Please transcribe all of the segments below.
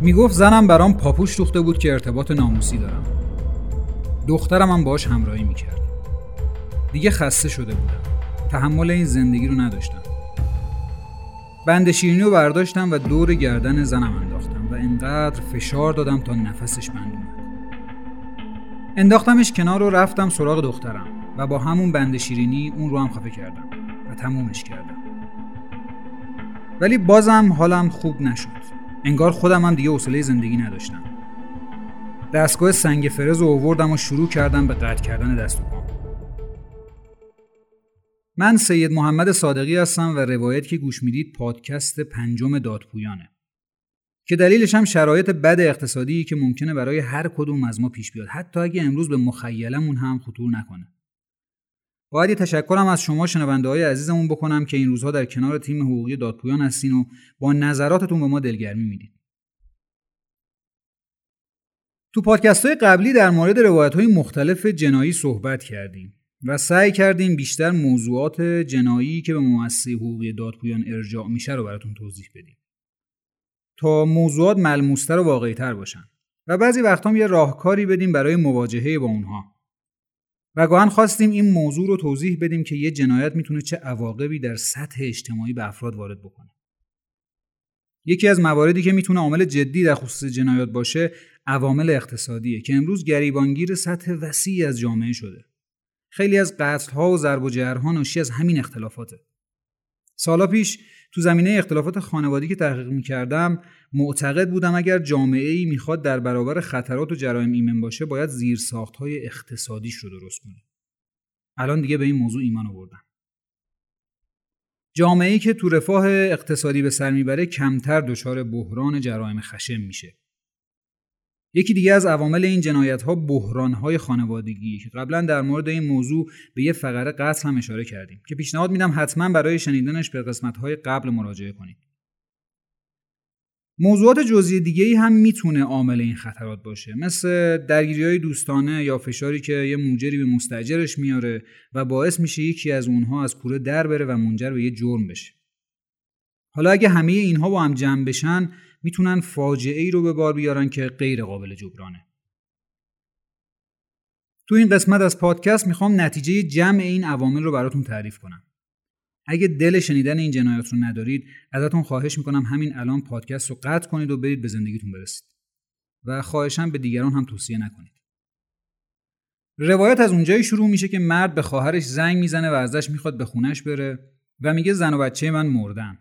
می‌گفت زنم برام پاپوش دوخته بود که ارتباط ناموسی دارم. دخترم هم باش همراهی می‌کرد. دیگه خسته شده بودم. تحمل این زندگی رو نداشتم. بند شیرینی رو برداشتم و دور گردن زنم انداختم و انقدر فشار دادم تا نفسش بند اومد. انداختمش کنار و رفتم سراغ دخترم و با همون بند شیرینی اون رو هم خفه کردم و تمومش کردم. ولی بازم حالم خوب نشد. انگار خودم هم دیگه حوصله زندگی نداشتم. دستگاه سنگ فرز رو آوردم و شروع کردم به قطع کردن دست و پام من سید محمد صادقی هستم و روایت که گوش می‌دید پادکست پنجم دادپویانه که دلیلش هم شرایط بد اقتصادی که ممکنه برای هر کدوم از ما پیش بیاد حتی اگه امروز به مخیلمون هم خطور نکنه. باید یه تشکرم از شما شنونده های عزیزمون بکنم که این روزها در کنار تیم حقوقی دادپویان هستین و با نظراتتون به ما دلگرمی می‌دید. تو پادکست های قبلی در مورد روایت های مختلف جنایی صحبت کردیم و سعی کردیم بیشتر موضوعات جنایی که به مؤسسه حقوقی دادپویان ارجاع میشه رو براتون توضیح بدیم. تا موضوعات ملموستر و واقعیتر باشن. و بعضی وقتا یه راهکاری بدیم برای مواجهه با اونها. و گاهن خواستیم این موضوع رو توضیح بدیم که یه جنایت می‌تونه چه عواقبی در سطح اجتماعی به افراد وارد بکنه. یکی از مواردی که می‌تونه عامل جدی در خصوص جنایات باشه عوامل اقتصادیه که امروز گریبانگیر سطح وسیعی از جامعه شده. خیلی از قتل‌ها و ضرب و جرها ناشی از همین اختلافاته. سالا پیش تو زمینه اختلافات خانوادی که تحقیق می‌کردم معتقد بودم اگر جامعه ای می‌خواد در برابر خطرات و جرایم ایمن باشه باید زیرساخت های اقتصادیش رو درست کنه. الان دیگه به این موضوع ایمان آوردم. جامعه ای که تو رفاه اقتصادی به سر می‌بره کمتر دچار بحران جرایم خشم میشه. یکی دیگه از عوامل این جنایت ها بحران های خانوادگی که قبلا در مورد این موضوع به یه فقره قتل هم اشاره کردیم که پیشنهاد میدم حتما برای شنیدنش به قسمت های قبل مراجعه کنید. موضوعات جزئی دیگه ای هم می‌تونه عامل این خطرات باشه مثل درگیری های دوستانه یا فشاری که یه موجری به مستجرش میاره و باعث میشه یکی از اونها از کوره در بره و منجر به یه جرم بشه. حالا اگه همه اینها با هم جمع بشن می‌تونن فاجعه ای رو به بار بیارن که غیر قابل جبرانه. تو این قسمت از پادکست می‌خوام نتیجه جمع این عوامل رو براتون تعریف کنم. اگه دل شنیدن این جنایات رو ندارید ازتون خواهش می‌کنم همین الان پادکست رو قطع کنید و برید به زندگیتون برسید و خواهشم به دیگران هم توصیه نکنید روایت از اونجایی شروع میشه که مرد به خواهرش زنگ می‌زنه و ازش می‌خواد به خونش بره و میگه زن و بچه من مردن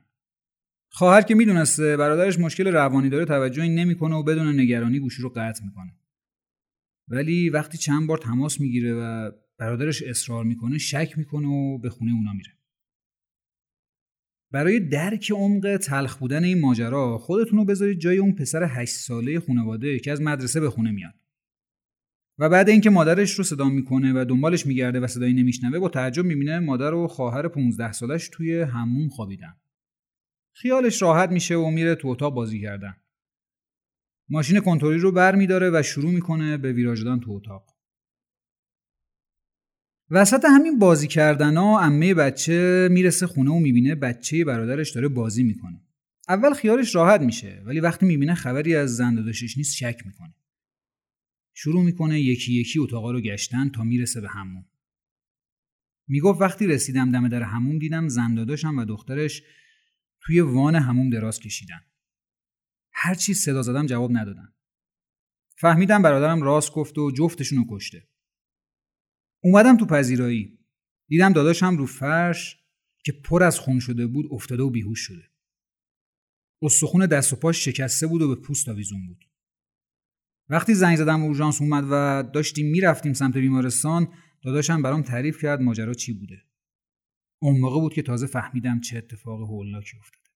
خواهر که می‌دونسته برادرش مشکل روانی داره توجهی نمی‌کنه و بدون نگرانی گوشی رو قطع می‌کنه. ولی وقتی چند بار تماس می‌گیره و برادرش اصرار می‌کنه شک می‌کنه و به خونه اونا میره. برای درک عمق تلخ بودن این ماجرا خودتون رو بذارید جای اون پسر هشت ساله خانواده که از مدرسه به خونه میاد. و بعد اینکه مادرش رو صدا می‌کنه و دنبالش میگرده و صدایی نمیشنوه با تعجب می‌بینه مادر و خواهر 15 سالش توی همون خوابیدن. خیالش راحت میشه و میره تو اتاق بازی کردن. ماشین کنترلی رو بر میداره و شروع می‌کنه به ویراج دادن تو اتاق. وسط همین بازی کردن ها امه بچه می‌رسه خونه و می‌بینه بچه برادرش داره بازی می‌کنه. اول خیالش راحت میشه ولی وقتی می‌بینه خبری از زن داداشش نیست شک می‌کنه. شروع می‌کنه یکی یکی اتاقا رو گشتن تا می‌رسه به همون می‌گفت وقتی رسیدم دم در همون دیدم زن داداشم و دخترش توی وان همون دراز کشیدن. هر چی صدا زدم جواب ندادن. فهمیدم برادرم راست گفت و جفتشون رو کشته. اومدم تو پذیرایی. دیدم داداشم رو فرش که پر از خون شده بود افتاده و بیهوش شده. استخون دست و پاش شکسته بود و به پوست آویزون بود. وقتی زنگ زدم اورژانس اومد و داشتیم می‌رفتیم سمت بیمارستان داداشم برام تعریف کرد ماجرا چی بوده. اون موقع بود که تازه فهمیدم چه اتفاق هولناکی افتاد.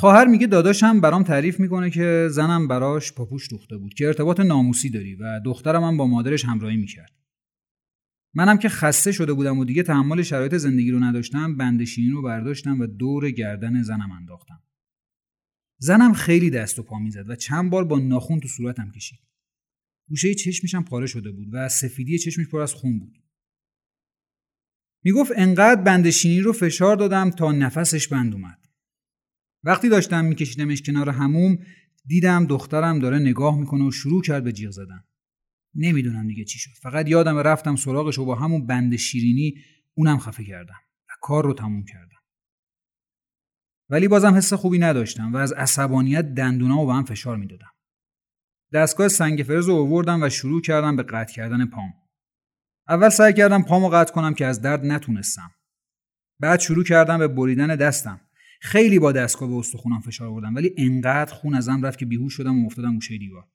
خواهر میگه داداشم برام تعریف می‌کنه که زنم براش پاپوش دوخته بود که ارتباط ناموسی داری و دخترم هم با مادرش همراهی می‌کرد. منم که خسته شده بودم و دیگه تحمل شرایط زندگی رو نداشتم بندشینی رو برداشتم و دور گردن زنم انداختم. زنم خیلی دست و پا می‌زد و چند بار با ناخون تو صورتم کشید. گوشه چشمشم پاره شده بود و سفیدی چشمش پر از خون بود. می‌گفت انقدر بندشینی رو فشار دادم تا نفسش بند اومد. وقتی داشتم میکشیدمش کنار هموم دیدم دخترم داره نگاه می‌کنه و شروع کرد به جیغ زدن. نمی‌دونم دیگه چی شد. فقط یادم رفتم سراغش و با همون بند شیرینی اونم خفه کردم و کار رو تموم کردم. ولی بازم حس خوبی نداشتم و از عصبانیت دندونامو به هم فشار می‌دادم. دستگاه سنگ فرز رو آوردم و شروع کردم به قطع کردن پام. اول سعی کردم پامو قطع کنم که از درد نتونستم. بعد شروع کردم به بریدن دستم. خیلی با دستگاه به استخونم فشار آوردم ولی انقدر خون ازم رفت که بیهوش شدم و افتادم گوشه دیوار.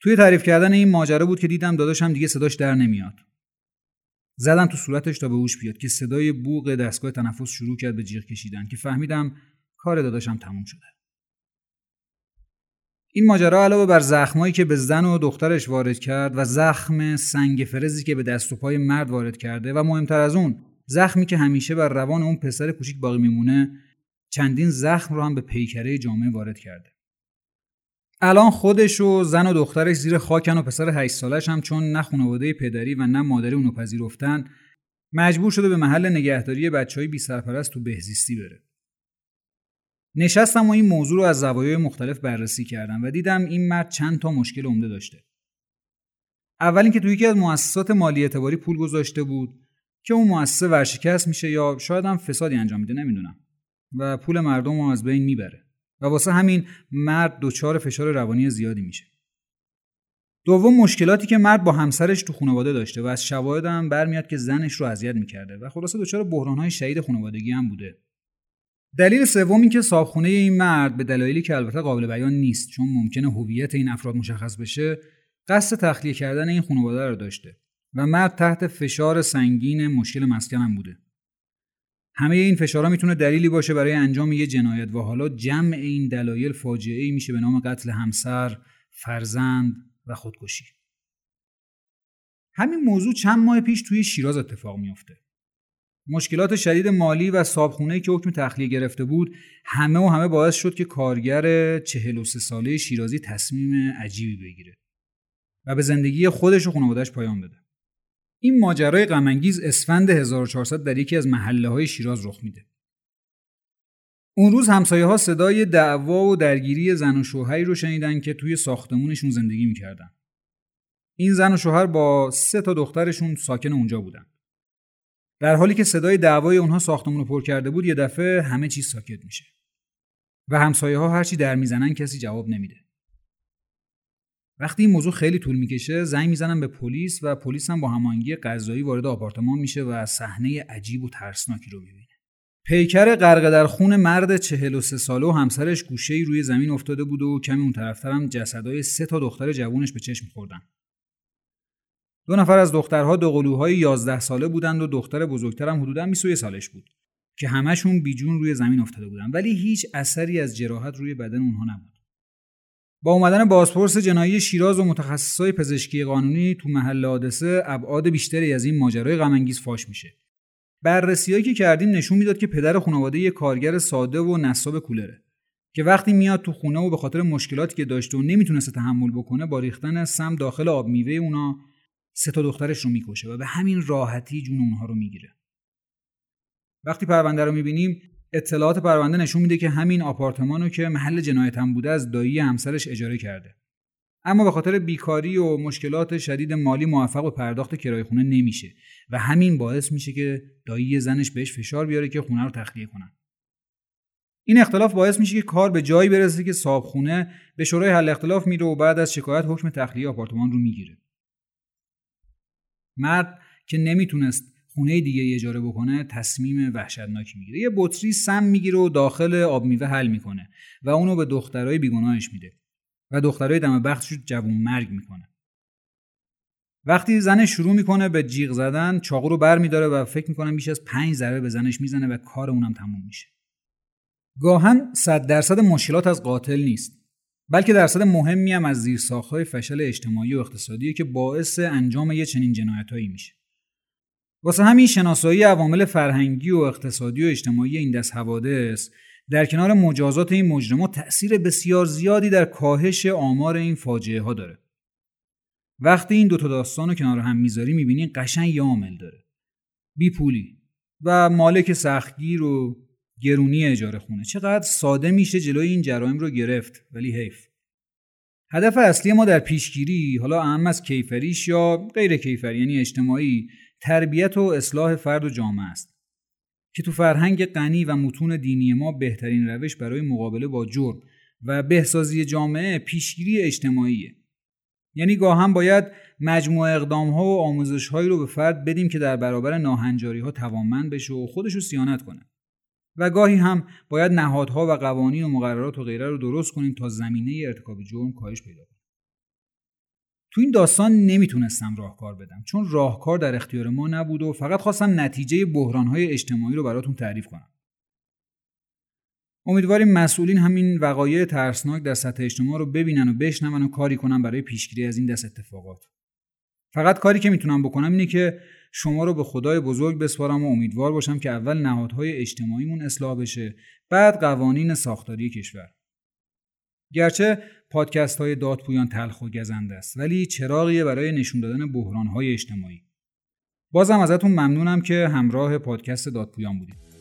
توی تعریف کردن این ماجرا بود که دیدم داداشم دیگه صداش در نمیاد. زدم تو صورتش تا به هوش بیاد که صدای بوق دستگاه تنفس شروع کرد به جیغ کشیدن که فهمیدم کار داداشم تموم شده. این ماجرا علاوه بر زخمایی که به زن و دخترش وارد کرد و زخم سنگ فرزی که به دست و پای مرد وارد کرده و مهمتر از اون زخمی که همیشه بر روان اون پسر کوچیک باقی میمونه چندین زخم رو هم به پیکره جامعه وارد کرده الان خودش و زن و دخترش زیر خاکن و پسر هشت سالش هم چون نه خانواده پدری و نه مادری اونو پذیرفتن مجبور شده به محل نگهداری بچه های بی سرپرست تو بهزیستی بره. نشستم و این موضوع رو از زوایای مختلف بررسی کردم و دیدم این مرد چند تا مشکل عمده داشته. اول اینکه توی یکی از مؤسسات مالی اعتباری پول گذاشته بود که اون مؤسسه ورشکست میشه یا شاید هم فسادی انجام میده نمی‌دونم و پول مردم رو از بین می‌بره. و واسه همین مرد دچار فشار روانی زیادی میشه. دوم مشکلاتی که مرد با همسرش تو خانواده داشته و از شواهد هم برمیاد که زنش رو اذیت می‌کرده و خلاصه دچار بحرانهای شدید خانوادگی هم بوده. دلیل سوم این که صابخونه این مرد به دلایلی که البته قابل بیان نیست چون ممکنه هویت این افراد مشخص بشه قصد تخلیه کردن این خانواده رو داشته و مرد تحت فشار سنگین مشکل مسکن هم بوده. همه این فشارها می‌تونه دلیلی باشه برای انجام یه جنایت و حالا جمع این دلایل فاجعه ای میشه به نام قتل همسر، فرزند و خودکشی. همین موضوع چند ماه پیش توی شیراز اتفاق میافته. مشکلات شدید مالی و صابخونه که حکم تخلیه گرفته بود همه و همه باعث شد که کارگر 43 ساله شیرازی تصمیم عجیبی بگیره و به زندگی خودش و خانوادهش پایان بده. این ماجرای غمانگیز اسفند 1400 در یکی از محله های شیراز رخ میده. اون روز همسایه ها صدای دعوا و درگیری زن و شوهری رو شنیدن که توی ساختمونشون زندگی می‌کردن. این زن و شوهر با سه تا دخترشون ساکن اونجا بودن. در حالی که صدای دعوای اونها ساختمون رو پر کرده بود یه دفعه همه چیز ساکت میشه. و همسایه ها هرچی در می‌زنن کسی جواب نمیده. وقتی این موضوع خیلی طول می‌کشه زنگ می‌زنم به پلیس و پلیس هم با هماهنگی قضایی وارد آپارتمان میشه و صحنه عجیب و ترسناکی رو می‌بینه پیکر غرق در خون مرد 43 ساله و همسرش گوشه روی زمین افتاده بود و کمی اون طرفتر هم جسدای سه تا دختر جوونش به چشم خوردن. دو نفر از دخترها دو قلوهای 11 ساله بودند و دختر بزرگترم حدودا 21 سالش بود که همشون بیجون روی زمین افتاده بودن ولی هیچ اثری از جراحت روی بدن اونها نبود. با اومدن بازپرس جنایی شیراز و متخصصای پزشکی قانونی تو محل حادثه ابعاد بیشتری از این ماجرای غمانگیز فاش میشه. بررسیایی که کردیم نشون می‌داد که پدر خانواده یه کارگر ساده و نصاب کولره که وقتی میاد تو خونه و به خاطر مشکلاتی که داشته و نمی‌تونسته تحمل بکنه با ریختن سم داخل آب میوه اونا سه تا دخترش رو می‌کشه و به همین راحتی جون اونها رو می‌گیره. وقتی پرونده رو می‌بینیم اطلاعات پرونده نشون میده که همین آپارتمانو که محل جنایت هم بوده از دایی همسرش اجاره کرده. اما به خاطر بیکاری و مشکلات شدید مالی موفق به پرداخت کرایه خونه نمیشه و همین باعث میشه که دایی زنش بهش فشار بیاره که خونه رو تخلیه کنن. این اختلاف باعث میشه که کار به جایی برسه که صاحب خونه به شورای حل اختلاف میره و بعد از شکایت حکم تخلیه آپارتمان رو می‌گیره. مرد که نمی‌تونست خونه دیگه اجاره بکنه تصمیم وحشتناکی می‌گیره. یه بطری سم می‌گیره و داخل آب میوه حل می‌کنه و اونو به دخترای بیگناهش میده و دخترای دم بختش رو جوون مرگ می‌کنه. وقتی زنش شروع می‌کنه به جیغ زدن چاقو رو بر میداره و فکر می‌کنم بیش از پنج ضربه به زنش می‌زنه و کار اونم تموم میشه. گاهن صد درصد مشکلات از قاتل نیست بلکه درصد مهمی هم از زیرساختهای فشل اجتماعی و اقتصادی که باعث انجام یه چنین جنایتهایی میشه. واسه همین شناسایی عوامل فرهنگی و اقتصادی و اجتماعی این دست حوادث در کنار مجازات این مجرمات تأثیر بسیار زیادی در کاهش آمار این فاجعه ها داره. وقتی این دوتا داستان رو کنار هم می‌ذاری می‌بینی قشنگ یه عامل داره. بی پولی و مالک سختگیر و گرونی اجاره خونه. چقدر ساده میشه جلوی این جرایم رو گرفت ولی حیف. هدف اصلی ما در پیشگیری حالا اهم از کیفریش یا غیر کیفری یعنی اجتماعی تربیت و اصلاح فرد و جامعه است که تو فرهنگ غنی و متون دینی ما بهترین روش برای مقابله با جرم و بهسازی جامعه پیشگیری اجتماعیه. یعنی گاه هم باید مجموعه اقدام ها و آموزش هایی رو به فرد بدیم که در برابر ناهنجاری ها توانمند بشه و خودش رو سیانت کنه. و گاهی هم باید نهادها و قوانین و مقررات و غیره رو درست کنیم تا زمینه ارتکاب جرم کاهش پیدا کنه. تو این داستان نمی‌تونستم راهکار بدم چون راهکار در اختیار ما نبود و فقط خواستم نتیجه بحرانهای اجتماعی رو براتون تعریف کنم. امیدواریم مسئولین همین وقایع ترسناک در سطح اجتماع رو ببینن و بشنون و کاری کنن برای پیشگیری از این دست اتفاقات. فقط کاری که می‌تونم بکنم اینه که شما رو به خدای بزرگ بسپارم و امیدوار باشم که اول نهادهای اجتماعیمون اصلاح بشه بعد قوانین ساختاری کشور. گرچه پادکست های دادپویان تلخ و گزنده است ولی چراغیه برای نشون دادن بحران های اجتماعی. بازم ازتون ممنونم که همراه پادکست دادپویان بودید.